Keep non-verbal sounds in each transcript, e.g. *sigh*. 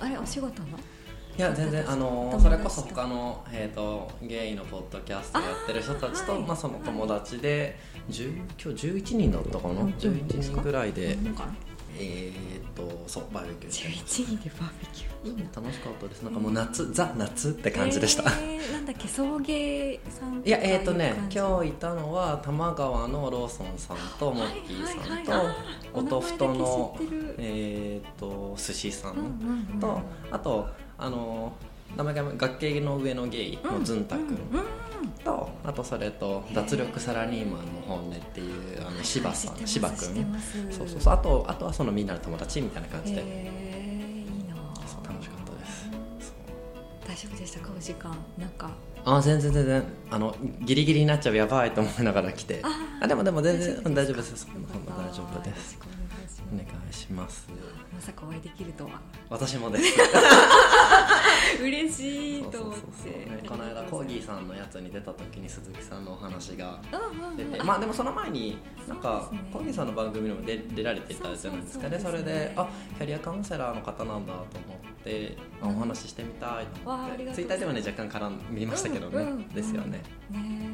あれお仕事の？いや全然あのそれこそ他の、えー、とゲイのポッドキャストやってる人たちとまあ、その友達で10今日11人だったかな、うん11人ぐらいで、えっ、とそうバーベキューして。ま11人でバーベキュー。いいな楽しかったです。なんかもう夏、ザ夏って感じでした、えーなんだっけ送迎さんいやえっ、とね日今日いたのは多摩川のローソンさんとモッキーさんと、おとふとのえっ、と寿司さんうんうんうんと、あとあの名前が学芸の上のゲイのズンタ君うんうんとあとそれと脱力サラリーマンの本音っていうあの柴さん柴知って君。そうそうそう。あとあとはそのみんなの友達みたいな感じで、えーいいな楽しかったです。大丈夫でしたかお時間。なんか。あ全然全然。あのギリギリになっちゃうやばいと思いながら来て。ああでもでも全然うん大丈夫です。大丈夫ですお願いします。まさかお会いできるとは。私もです。*laughs* 嬉しいと思って。ねこの間コーギーさんのやつに出た時に鈴木さんのお話がうんうんうん。出てまあでもその前になんかコーギーさんの番組にも出出られてたじゃないですかねそれであキャリアカウンセラーの方なんだと思ってあお話ししてみたいと思って。ツイッターではね若干絡みましたけどね、うんうんですよね、ね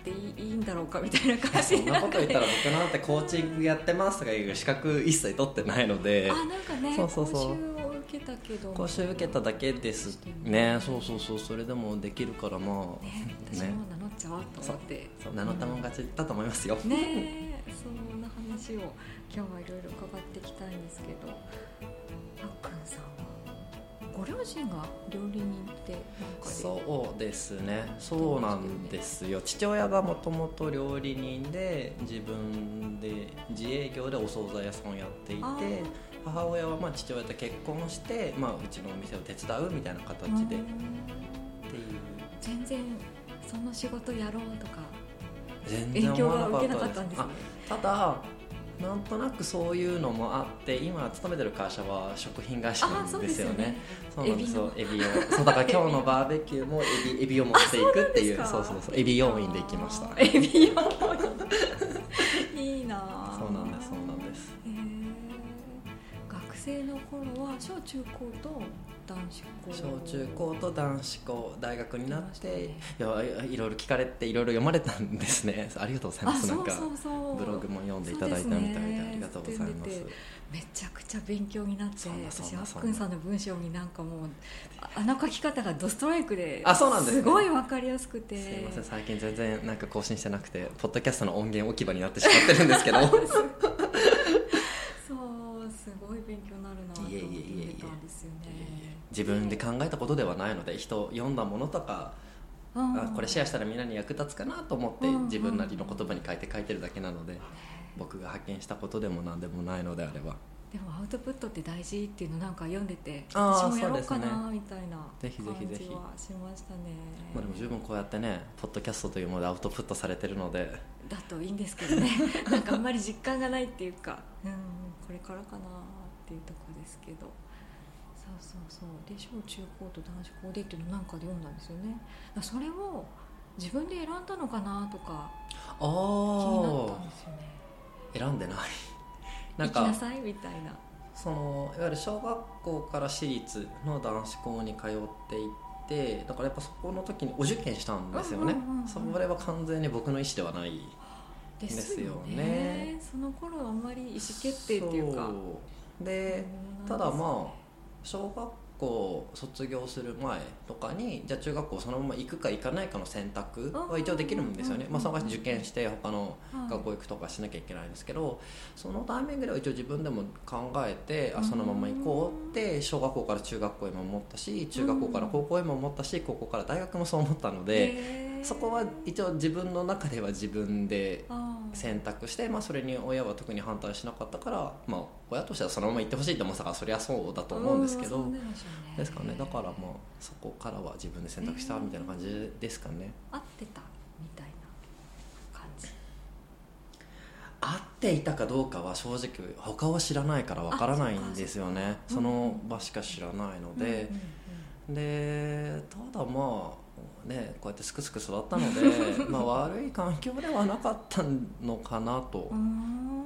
っていいんだろうかみたいな感そじんなこと言ったら僕なんてコーチングやってますとかいう資格一切取ってないので。あなんかねそうそうそう。講習を受けたけど。講習受けただけですね。そうそうそう。それでもできるからまあ。ね私も名乗っちゃおうと思って。そう名乗ったもん勝ちだと思いますよ、ねえそんな話を今日はいろいろ伺っていきたいんですけど。あっくんさんはご両親が料理人ってなんかでそうですね。そうなんですよ。父親がもともと料理人で自分で自営業でお惣菜屋さんをやっていて母親はまあ父親と結婚して、まあ、うちのお店を手伝うみたいな形で。っていう。うん全然その仕事やろうとか全影響然思わが受けななかったんですね。あただなんとなくそういうのもあって今勤めてる会社は食品会社なんですよね。そうなんですよ。エビをそうだから今日のバーベキューもエビエビを持っていくっていう。あそうそうそう。エビ要員で行きました。エビ用いいなあそうなんですそうなんです。へー。学生の頃は小中高と男子校。小中高と男子校大学になって、行いやいろいろ聞かれていろいろ読まれたんですね。ありがとうございます。なんかブログも読んでいただいたみたいでありがとうございます。めちゃくちゃ勉強になって私あっくんさんの文章になんかもうああの書き方がドストライクであそうなんですね。すごいわかりやすくて。すいません。最近全然なんか更新してなくてポッドキャストの音源置き場になってしまってるんですけど。*laughs* そうすごい勉強になるなと思っていえいえいえいえ見てたんですよね自分で考えたことではないので人読んだものとかあこれシェアしたらみんなに役立つかなと思ってうん。自分なりの言葉に書いて書いてるだけなので僕が発見したことでも何でもないのであればでもアウトプットって大事っていうのなんか読んでて私もやろうかなみたいなぜひぜひぜひ。感じはしましたね。まあでも十分こうやってねポッドキャストというものでアウトプットされてるので。だといいんですけどね。*laughs* なんかあんまり実感がないっていうかうんこれからかなっていうところですけどそうそうそう。で小中高と男子校でっていうのなんかで読んだんですよね。それを自分で選んだのかなとかあ気になったあんですよね。選んでない。*laughs* なん行きなかさいみたいな。そのいわゆる小学校から私立の男子校に通っていってだからやっぱそこの時にお受験したんですよね。それは完全に僕の意思ではないですよね。ですよね。その頃はあんまり意思決定っていうか。でただまあ小学校卒業する前とかにじゃあ中学校そのまま行くか行かないかの選択は一応できるんですよね、うんまあ、その受験して他のはい。学校行くとかしなきゃいけないんですけどそのタイミングでは一応自分でも考えてあそのまま行こうって小学校から中学校へも思ったし中学校から高校へも思ったし高校から大学もそう思ったのでそこは一応自分の中では自分で選択して、まあ、それに親は特に反対しなかったから、まあ、親としてはそのまま行ってほしいと思ってたからそりゃそうだと思うんですけどですかね。だからまあそこからは自分で選択したみたいな感じですかね。合ってたみたいな感じ？合っていたかどうかは正直他を知らないからわからないんですよね。あその場しか知らないので。でただまあねこうやってすくすく育ったので *laughs* まあ悪い環境ではなかったのかなと。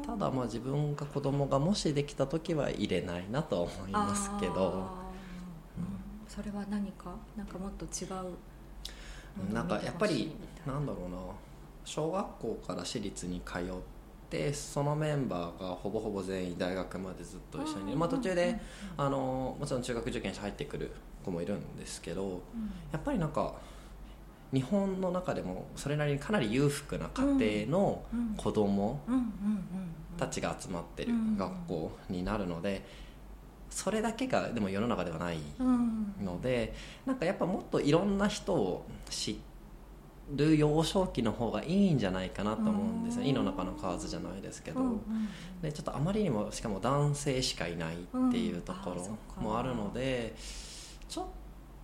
ただまあ自分が子供がもしできた時は入れないなとは思いますけど、うん。それは何か？なんかもっと違う？うん。なんかやっぱりなんだろうな。小学校から私立に通ってそのメンバーがほぼほぼ全員大学までずっと一緒に、まあ、途中であのもちろん中学受験者入ってくる子もいるんですけどやっぱりなんか日本の中でもそれなりにかなり裕福な家庭の子供たちが集まってる学校になるのでそれだけがでも世の中ではないのでなんかやっぱもっといろんな人を知る幼少期の方がいいんじゃないかなと思うんですよ。胃の中の蛙じゃないですけど。でちょっとあまりにもしかも男性しかいないっていうところもあるのでちょっ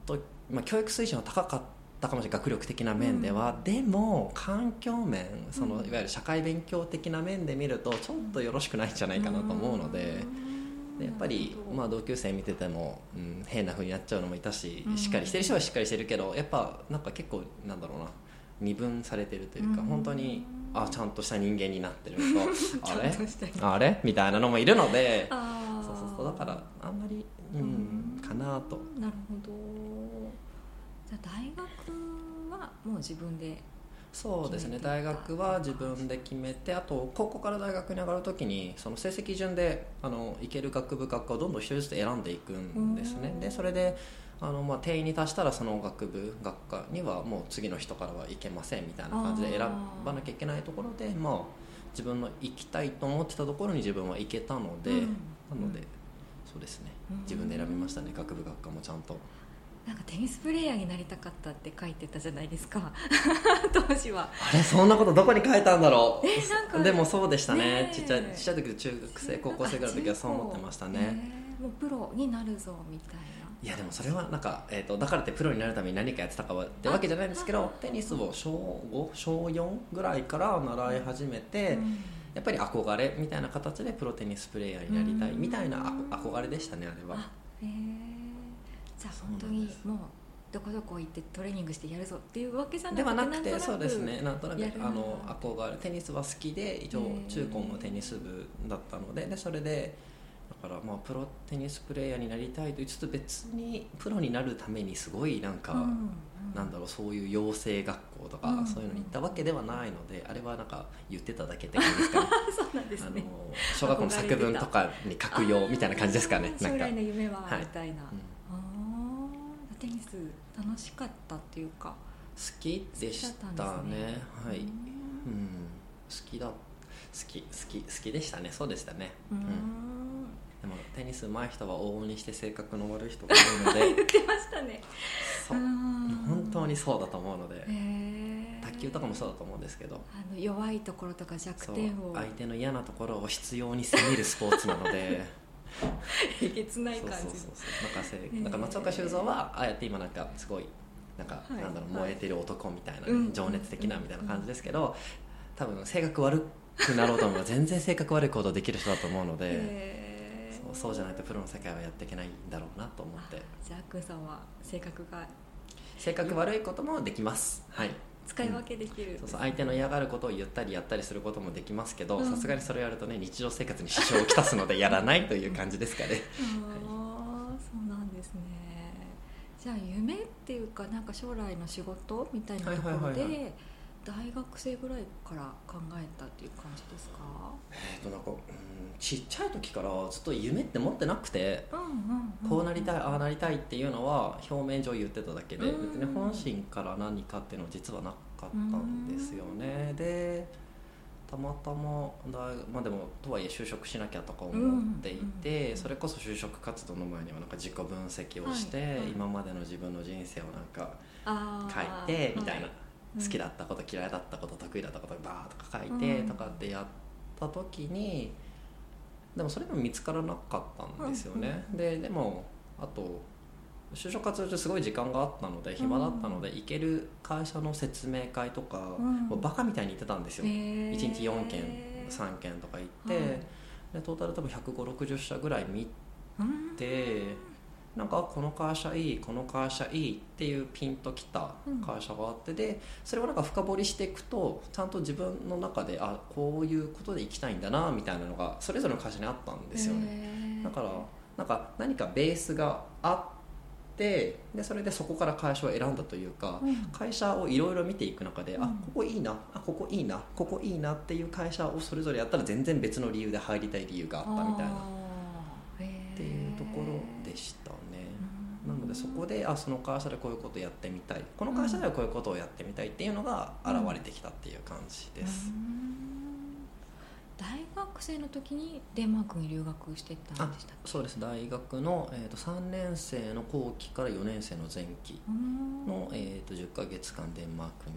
と、まあ、教育水準は高かったかもしれない学力的な面では、でも環境面そのうん。いわゆる社会勉強的な面で見るとちょっとよろしくないんじゃないかなと思うので。でやっぱり、まあ、同級生見てても、うん、変な風になっちゃうのもいたし、うん。しっかりしてる人はしっかりしてるけどやっぱなんか結構なんだろうな二分されてるというか、うん。本当にあちゃんとした人間になってるのと *laughs* あれ？あれ？みたいなのもいるのでそうそうそうだからあんまり、うん、かなと。なるほどじゃあ大学はもう自分でそうですね。大学は自分で決めてあと高校から大学に上がるときにその成績順であの行ける学部学科をどんどん一人ずつ選んでいくんですね。うんでそれであの、まあ、定員に達したらその学部学科にはもう次の人からは行けませんみたいな感じで選ばなきゃいけないところでまあ自分の行きたいと思ってたところに自分は行けたので、うん。なので、そうですね。うん自分で選びましたね。学部学科もちゃんとなんかテニスプレーヤーになりたかったって書いてたじゃないですか。*laughs* 当時は。あれそんなことどこに書いたんだろう。えなんかでもそうでしたね。ねえ。ちっちゃいちっちゃい時中学生高校生ぐらいの時はそう思ってましたね、えーもうプロになるぞみたいな。いやでもそれはなんか、えー、とだからってプロになるために何かやってたかはってわけじゃないんですけどテニスを小5小4ぐらいから習い始めて、うん。やっぱり憧れみたいな形でプロテニスプレーヤーになりたいみたいなあ憧れでしたねあれは。あへえじゃあ本当にもうどこどこ行ってトレーニングしてやるぞっていうわけじゃなくてではなくてそうですね。なんとなくあの憧れテニスは好きで一応中高もテニス部だったのででそれでだからまあプロテニスプレーヤーになりたいと言いつつ別にプロになるためにすごいなんか、うんうんなんだろうそういう養成学校とか、うんそういうのに行ったわけではないのであれはなんか言ってただけって感じですかね。*laughs* そうなんですあのね小学校の作文とかに書くよみたいな感じですかね。なんか。来の夢ははいみたいな、あーテニス楽しかったっていうか好きでしたね。はい、ううん。ん、好きだ好き好き好きでしたね。そうでしたね、ううん。でもテニス上手い人は往々にして性格の悪い人が多いので。*laughs* 言ってましたね。そう。うん。本当にそうだと思うので。卓球とかもそうだと思うんですけど。あの弱いところとか弱点を。相手の嫌なところを必要に攻めるスポーツなので *laughs* *laughs* えげつない感じそうそうそうなんかせーなんか松岡修造はああやって今なんかすごいなんか、はい。なんだろうはい。燃えてる男みたいな、うん情熱的なみたいな感じですけど、多分性格悪くなろうと思えば全然性格悪い行動できる人だと思うので、そうそうじゃないとプロの世界はやっていけないんだろうなと思って。じゃああっくんさんは性格が性格悪いこともできます。はい使い分けできる、そうそう相手の嫌がることを言ったりやったりすることもできますけどうん。さすがにそれをやるとね日常生活に支障をきたすのでやらないという感じですかね。*laughs* ああそうなんですね。じゃあ夢っていうかなんか将来の仕事みたいなところはいはいはいはで大学生ぐらいから考えたっていう感じですか？えっとなんか、うん、ちっちゃい時からずっと夢って持ってなくてこうなりたいああなりたいっていうのは表面上言ってただけでうん別に本心から何かっていうのは実はなかったんですよね。でたまたま大まあでもとはいえ就職しなきゃとか思っていて、うんそれこそ就職活動の前にはなんか自己分析をして、はいはい。今までの自分の人生をなんかあ書いーてみたいな、は好きだったこと嫌いだったこと得意だったことバーとか書いてうん。とかってやった時にでもそれでも見つからなかったんですよね、ででもあと就職活動中すごい時間があったので暇だったので、行ける会社の説明会とか、うん。もうバカみたいに行ってたんですよ、へー。1日4件3件とか行って、はいでトータル多分15060社ぐらい見うん。てなんかこの会社いいこの会社いいっていうピンときた会社があってでそれをなんか深掘りしていくとちゃんと自分の中であこういうことで行きたいんだなみたいなのがそれぞれの会社にあったんですよね。だからなんか何かベースがあってでそれでそこから会社を選んだというか、うん。会社をいろいろ見ていく中で、うん。あここいいなあここいいなここいいなっていう会社をそれぞれやったら全然別の理由で入りたい理由があったみたいなそこであその会社でこういうことやってみたい。この会社ではこういうことをやってみたいっていうのが現れてきたっていう感じです、うん。大学生の時にデンマークに留学してたんでしたそうです。大学の、えー、と3年生の後期から4年生の前期うん。の、えー、と10ヶ月間デンマークに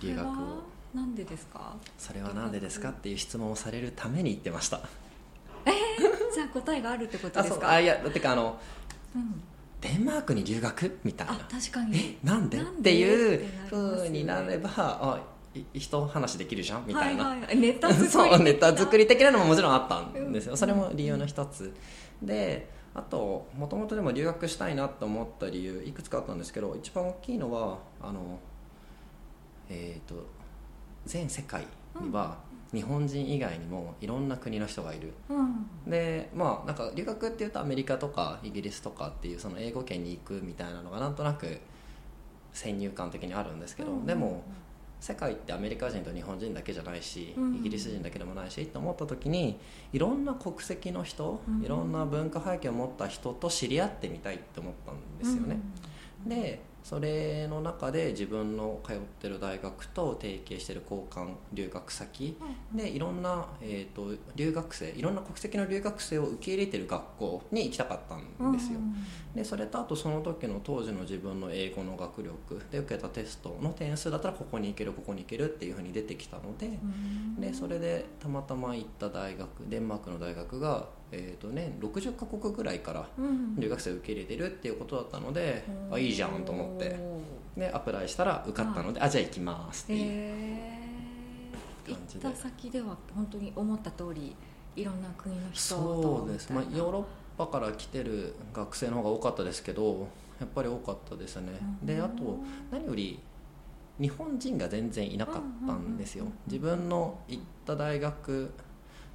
留学を。なんでですか？それは何でですかっていう質問をされるために行ってました。じゃあ答えがあるってことあですか？あいやだってかあのうんデンマークに留学みたいあな確かに。えなんで？なんで？っていうふうになればあい一話できるじゃんみたいな、はいはい、ネタ作り。*laughs* そうネタ作りり的なのももちろんあったんですよ、うんそれも理由の一つであともともとでも留学したいなと思った理由いくつかあったんですけど一番大きいのはあのえっ、と全世界には日本人以外にもいろんな国の人がいる。うん。でまあなんか留学っていうとアメリカとかイギリスとかっていうその英語圏に行くみたいなのがなんとなく先入観的にあるんですけど、うん。でも世界ってアメリカ人と日本人だけじゃないし、うん。イギリス人だけでもないしと思った時にいろんな国籍の人、うん。いろんな文化背景を持った人と知り合ってみたいって思ったんですよね。でそれの中で自分の通ってる大学と提携してる交換留学先でいろんな、えー、と留学生いろんな国籍の留学生を受け入れてる学校に行きたかったんですよ、でそれとあとその時の当時の自分の英語の学力で受けたテストの点数だったらここに行けるここに行けるっていうふうに出てきたので、でそれでたまたま行った大学デンマークの大学が、えーとね、60カ国ぐらいから留学生を受け入れてるっていうことだったので、あいいじゃんと思って。でアプライしたら受かったので、あじゃあ行きますっていう、感じで。った先では本当に思った通りいろんな国の人とそうです、まあ、ヨーロッパから来てる学生の方が多かったですけどやっぱり多かったですね、であと何より日本人が全然いなかったんですよ、うんうんうん。自分の行った大学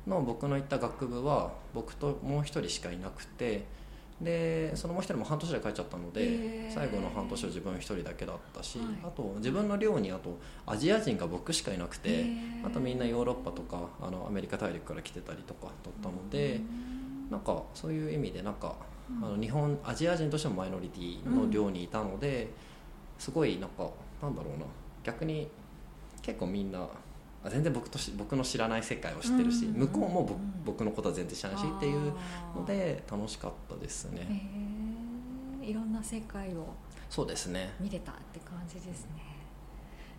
の僕の行った学部は僕ともう一人しかいなくてでそのもう一人も半年で帰っちゃったので最後の半年は自分一人だけだったし、はい。あと自分の寮にあとアジア人が僕しかいなくてあとみんなヨーロッパとかあのアメリカ大陸から来てたりとかだったので、なんかそういう意味でなんか、あの日本アジア人としてもマイノリティの寮にいたので、すごいなんかなんだろうな。逆に結構みんなあ全然僕とし僕の知らない世界を知ってるし、うん向こうも僕うん僕のことは全然知らないしっていうので楽しかったですへね、えいろんな世界をそうですね。見れたって感じですね。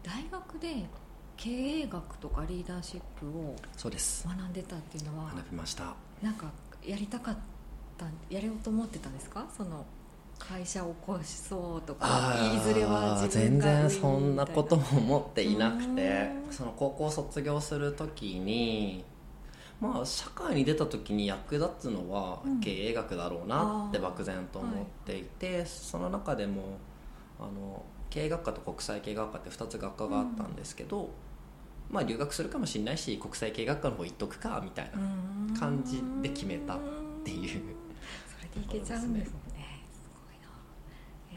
大学で経営学とかリーダーシップをそうです。学んでたっていうのは学びました。なんかやりたかったやれようと思ってたんですか？その会社を起こしそうとかあいずれはー自分が全然そんなことも思っていなくてうん。その高校卒業する時にまあ社会に出た時に役立つのはうん。経営学だろうなって漠然と思っていて、その中でもあの経営学科と国際経営学科って2つ学科があったんですけど、まあ留学するかもしれないし国際経営学科の方行っとくかみたいな感じで決めたっていうそれでいけちゃうんですねすごいなへ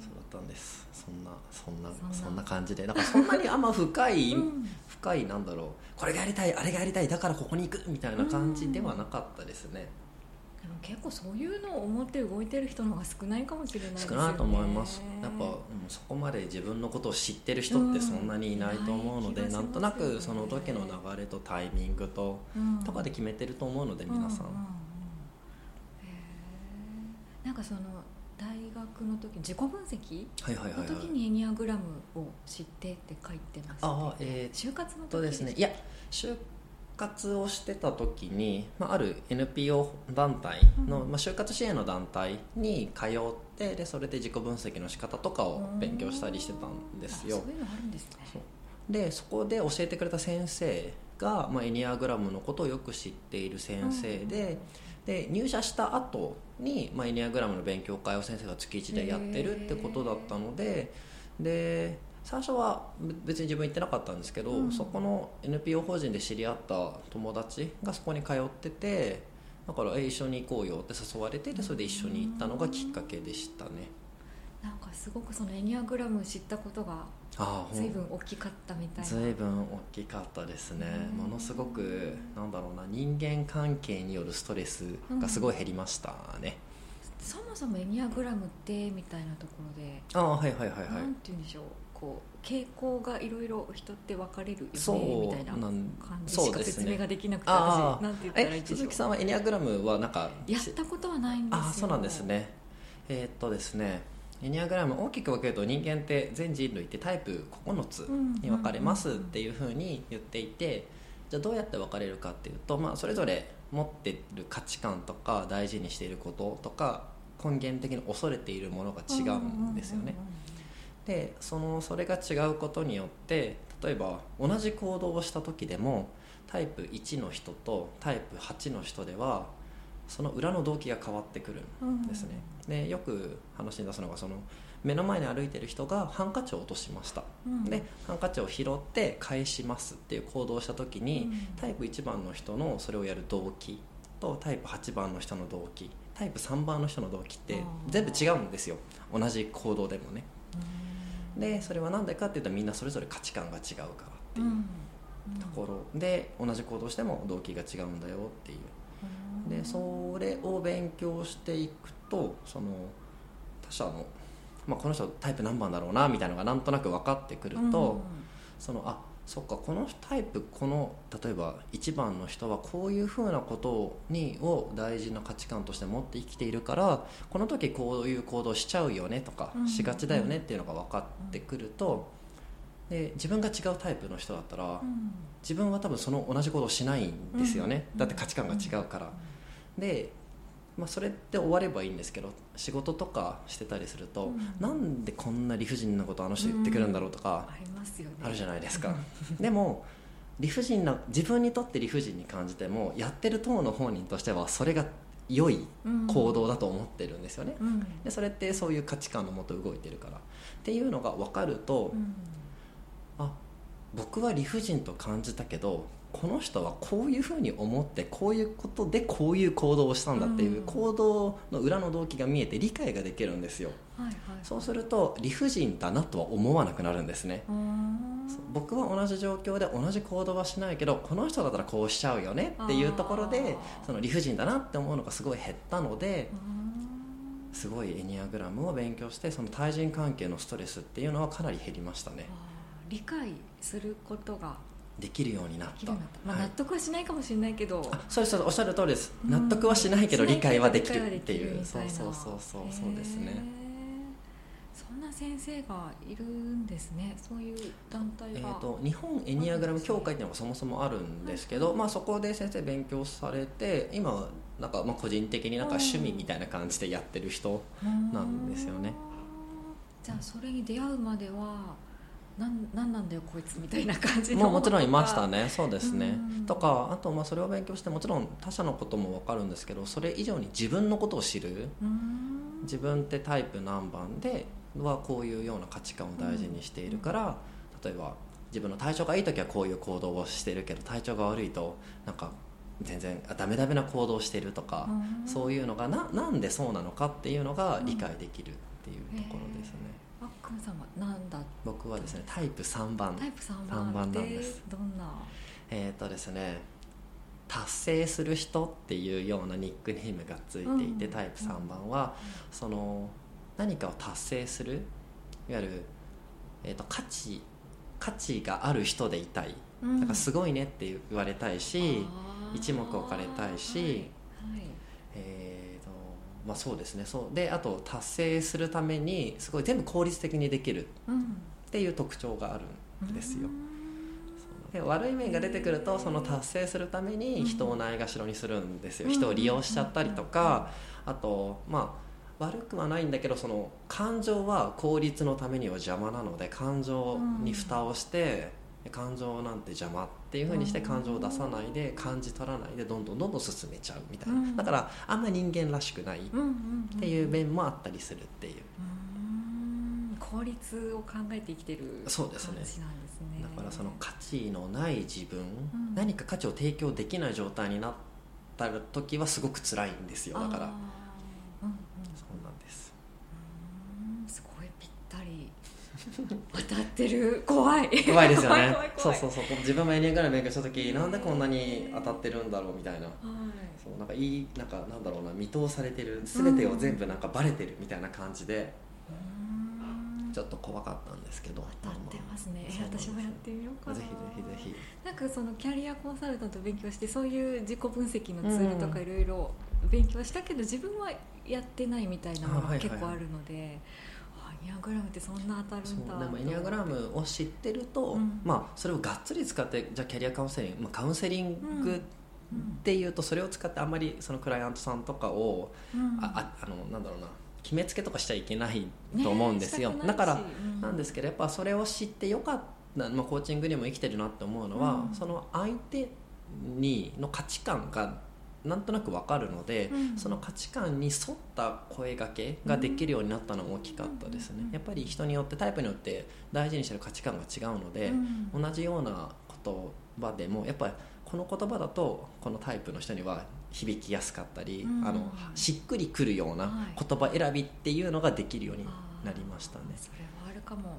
そうだったんです。そんなそんなそんな。感じで。だからそんなにあんま深い、え *laughs* うん。深いなんだろう。これがやりたいあれがやりたいだからここに行くみたいな感じではなかったですね、でも結構そういうのを思って動いてる人の方が少ないかもしれないですよね。少ないと思います。やっぱ、うんそこまで自分のことを知ってる人ってそんなにいないと思うので、うんいなんとなくその時の流れとタイミングと、うん。とかで決めてると思うので皆さん、うううんへえなんかその大学の時自己分析？の時にエニアグラムを知ってって書いてます、ああえー就活の時とですね。いや就活をしてた時に、まあ、ある NPO 団体の、うん。まあ、就活支援の団体に通ってでそれで自己分析の仕方とかを勉強したりしてたんですよ。あそういうのあるんですね。でそこで教えてくれた先生が、まあ、エニアグラムのことをよく知っている先生で、で入社した後にまあエニアグラムの勉強会を先生が月1でやってるってことだったのでで最初は別に自分行ってなかったんですけど、うん。そこの NPO 法人で知り合った友達がそこに通っててだからえ一緒に行こうよって誘われてでそれで一緒に行ったのがきっかけでしたねなんかすごくそのエニアグラム知ったことが随分大きかったみたいな。随分大きかったですね。うん。ものすごくなんだろうな人間関係によるストレスがすごい減りましたね、そもそもエニアグラムってみたいなところで、ああはいはいはいはい。なんて言うんでしょう。こう傾向がいろいろ人って分かれるよねみたいな感じしか説明ができなくてあー。私なんて言ったらいいでしょう。鈴木さんはエニアグラムはなんかやったことはないんですよ。あそうなんですね。えーっとですねエニアグラム大きく分けると人間って全人類ってタイプ9つに分かれますっていうふうに言っていてじゃあどうやって分かれるかっていうと、まあ、それぞれ持ってる価値観とか大事にしていることとか根源的に恐れているものが違うんですよね。でそのそれが違うことによって例えば同じ行動をした時でもタイプ1の人とタイプ8の人ではその裏の動機が変わってくるんですね、でよく話に出すのがその目の前に歩いてる人がハンカチを落としました、うん。うんでハンカチを拾って返しますっていう行動をした時に、うん。タイプ1番の人のそれをやる動機とタイプ8番の人の動機タイプ3番の人の動機って全部違うんですよ。同じ行動でもね。でそれは何でかっていうとみんなそれぞれ価値観が違うからっていうところで同じ行動しても動機が違うんだよっていうでそれを勉強していくとその他者の、まあ、この人タイプ何番だろうなみたいなのがなんとなく分かってくると、そのあそっかこのタイプこの例えば1番の人はこういうふうなことにを大事な価値観として持って生きているからこの時こういう行動しちゃうよねとか、うん。しがちだよねっていうのが分かってくると、で自分が違うタイプの人だったら、自分は多分その同じ行動をしないんですよね、うん。だって価値観が違うから、で、まあ、それって終わればいいんですけど仕事とかしてたりすると、うん。なんでこんな理不尽なことあの人言ってくるんだろうとか、ありますよね。あるじゃないですか。でも理不尽な自分にとって理不尽に感じてもやってる党の本人としてはそれが良い行動だと思ってるんですよね、うん。でそれってそういう価値観のもと動いてるから。っていうのが分かると、うん。あ僕は理不尽と感じたけどこの人はこういうふうに思ってこういうことでこういう行動をしたんだっていううん。行動の裏の動機が見えて理解ができるんですよ。はいはい。そうすると理不尽だなとは思わなくなるんですね。僕は同じ状況で同じ行動はしないけどこの人だったらこうしちゃうよねっていうところでその理不尽だなって思うのがすごい減ったのですごいエニアグラムを勉強してその対人関係のストレスっていうのはかなり減りましたね理解することができるようになった。まあ、はい。納得はしないかもしれないけど、あそうですそうです。おっしゃる通りです。うん。納得はしないけど理解はできるっていう。そうそうそうそう。そうですね。そんな先生がいるんですね。そういう団体が、えー、と日本エニアグラム協会っていうのがそもそもあるんですけど、まあ、そこで先生勉強されて今はなんかまあ個人的になんか趣味みたいな感じでやってる人なんですよね。じゃあそれに出会うまではなんなんなんだよこいつみたいな感じのもうもちろんいましたね。そうですね。うん。とかあとまあそれを勉強してもちろん他者のことも分かるんですけどそれ以上に自分のことを知る。うーん。自分ってタイプ何番ではこういうような価値観を大事にしているから、例えば自分の体調がいい時はこういう行動をしてるけど体調が悪いとなんか全然あダメダメな行動をしてるとか、うん。そういうのがななんでそうなのかっていうのが理解できるっていうところですね、あっくんさんはなんだ？僕はですねタイプ3番。タイプ3三番なん番ってですどんな？えっ、とですね達成する人っていうようなニックネームがついていて、うん。タイプ3番は、その何かを達成するいわゆる、えー、と価値価値がある人でいたい。うん。だからすごいねって言われたいし、一目置かれたいしはい。えーとまあ、そうですね。そう。であと達成するためにすごい全部効率的にできるうんっていう特徴があるんですよ。う。で悪い面が出てくるとその達成するために人をないがしろにするんですよ、うん。人を利用しちゃったりとか、あとまあ悪くはないんだけどその感情は効率のためには邪魔なので感情に蓋をして、感情なんて邪魔っていうふうにして感情を出さないで感じ取らないでどんどんどんどん進めちゃうみたいな、うん。だからあんま人間らしくないっていう面もあったりするっていう。うん効率を考えて生きてるそうですね。感じなんですね。だからその価値のない自分、ん何か価値を提供できない状態になった時はすごく辛いんですよだからうん。うんそうなんですうんすごいぴったり当たってる。怖い。怖いですよね。そうそうそう。自分もエニアグラム勉強した時なんでこんなに当たってるんだろうみたいな。はい。そうなんかいいなんかなんだろうな。見通されてる。全てを全部なんかバレてるみたいな感じでうん。ちょっと怖かったんですけど。当たってますね、そうなんです私もやってみようかな。ぜひぜひぜひ。なんかそのキャリアコンサルタント勉強してそういう自己分析のツールとかいろいろ勉強したけど、自分はやってないみたいなものが結構あるので、あエニアグラムってそんな当たるそんだ。うでもエニアグラムを知ってると、うん。まあそれをがっつり使ってじゃあキャリアカウンセリング、まあ、カウンセリングっていうとそれを使ってあんまりそのクライアントさんとかを、うん。あああのなんだろうな決めつけとかしちゃいけないと思うんですよ、ねだからうん。なんですけどやっぱそれを知ってよかった、まあ、コーチングにも生きてるなって思うのは、うん。その相手にの価値観がなんとなく分かるので、うん。その価値観に沿った声がけができるようになったのも大きかったですね、うんやっぱり人によってタイプによって大事にしてる価値観が違うので、うん。同じような言葉でもやっぱりこの言葉だとこのタイプの人には響きやすかったり、うん。あのしっくりくるようなはい。言葉選びっていうのができるようになりましたね。それはあるかも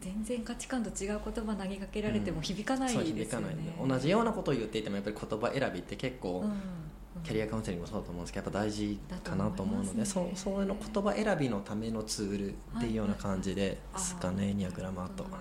全然価値観と違う言葉投げかけられても響かないですよね、そう響かない同じようなことを言っていてもやっぱり言葉選びって結構、うんキャリアカウンセリングもそうだと思うんですけどやっぱ大事かなと思うのでね。そうそういうの言葉選びのためのツールっていうような感じですかね、エニアグラマーと。はい